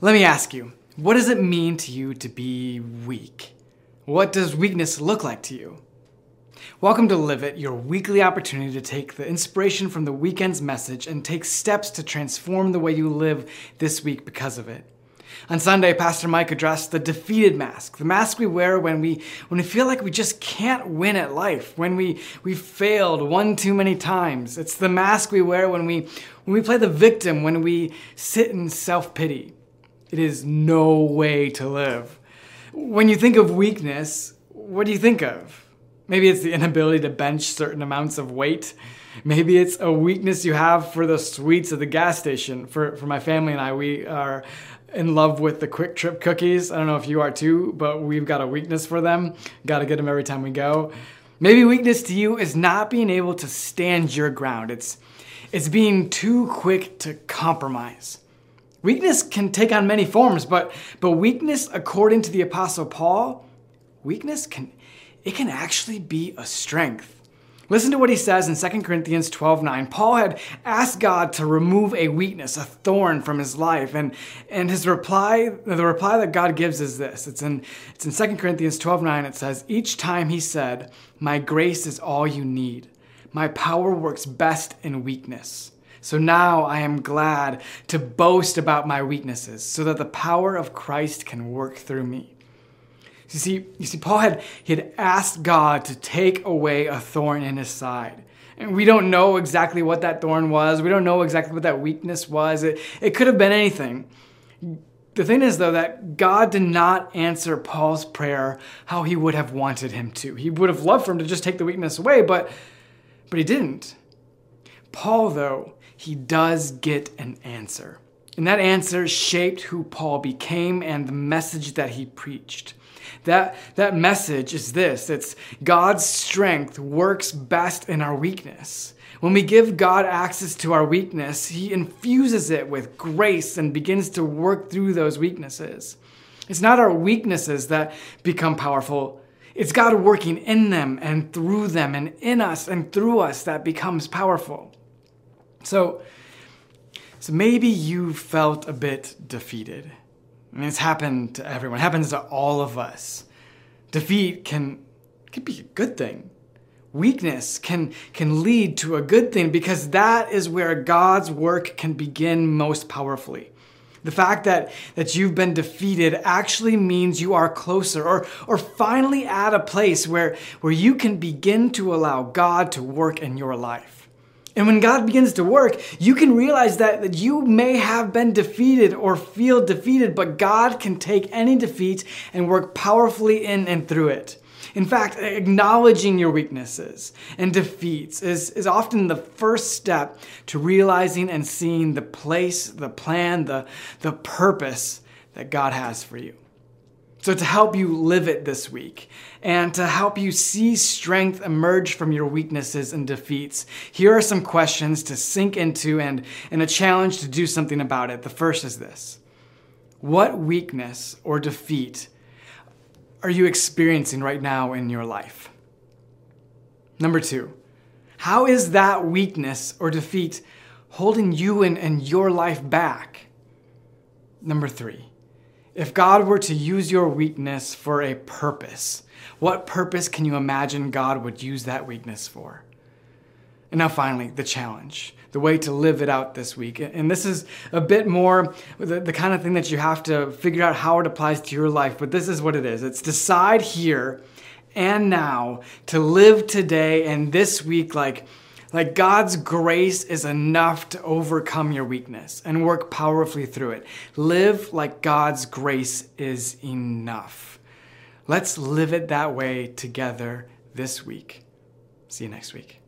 Let me ask you, what does it mean to you to be weak? What does weakness look like to you? Welcome to Live It, your weekly opportunity to take the inspiration from the weekend's message and take steps to transform the way you live this week because of it. On Sunday, Pastor Mike addressed the defeated mask, the mask we wear when we when we feel like we just can't win at life, when we we failed one too many times. It's the mask we wear when we when we play the victim, when we sit in self-pity. It is no way to live. When you think of weakness, what do you think of? Maybe it's the inability to bench certain amounts of weight. Maybe it's a weakness you have for the sweets at the gas station. For, for my family and I, we are in love with the QuikTrip cookies. I don't know if you are too, but we've got a weakness for them. Got to get them every time we go. Maybe weakness to you is not being able to stand your ground. It's it's being too quick to compromise. Weakness can take on many forms, but, but weakness, according to the Apostle Paul, weakness can, it can actually be a strength. Listen to what he says in 2 Corinthians 12 9. Paul had asked God to remove a weakness, a thorn from his life. And, and his reply, the reply that God gives is this. It's in, it's in 2 Corinthians 12 9. It says, Each time he said, My grace is all you need. My power works best in weakness. So now I am glad to boast about my weaknesses so that the power of Christ can work through me. You see, you see, Paul had, he had asked God to take away a thorn in his side. And we don't know exactly what that thorn was. We don't know exactly what that weakness was. It, it could have been anything. The thing is, though, that God did not answer Paul's prayer how he would have wanted him to. He would have loved for him to just take the weakness away, but, but he didn't. Paul, though, he does get an answer. And that answer shaped who Paul became and the message that he preached. That, that message is this it's God's strength works best in our weakness. When we give God access to our weakness, He infuses it with grace and begins to work through those weaknesses. It's not our weaknesses that become powerful. It's God working in them and through them and in us and through us that becomes powerful. So, so maybe you felt a bit defeated. I mean, it's happened to everyone. It happens to all of us. Defeat can, can be a good thing. Weakness can, can lead to a good thing because that is where God's work can begin most powerfully. The fact that, that you've been defeated actually means you are closer or, or finally at a place where, where you can begin to allow God to work in your life. And when God begins to work, you can realize that, that you may have been defeated or feel defeated, but God can take any defeat and work powerfully in and through it. In fact, acknowledging your weaknesses and defeats is, is often the first step to realizing and seeing the place, the plan, the, the purpose that God has for you. So, to help you live it this week and to help you see strength emerge from your weaknesses and defeats, here are some questions to sink into and, and a challenge to do something about it. The first is this What weakness or defeat are you experiencing right now in your life? Number two, how is that weakness or defeat holding you and, and your life back? Number three, if God were to use your weakness for a purpose, what purpose can you imagine God would use that weakness for? And now, finally, the challenge, the way to live it out this week. And this is a bit more the, the kind of thing that you have to figure out how it applies to your life, but this is what it is it's decide here and now to live today and this week like like God's grace is enough to overcome your weakness and work powerfully through it. Live like God's grace is enough. Let's live it that way together this week. See you next week.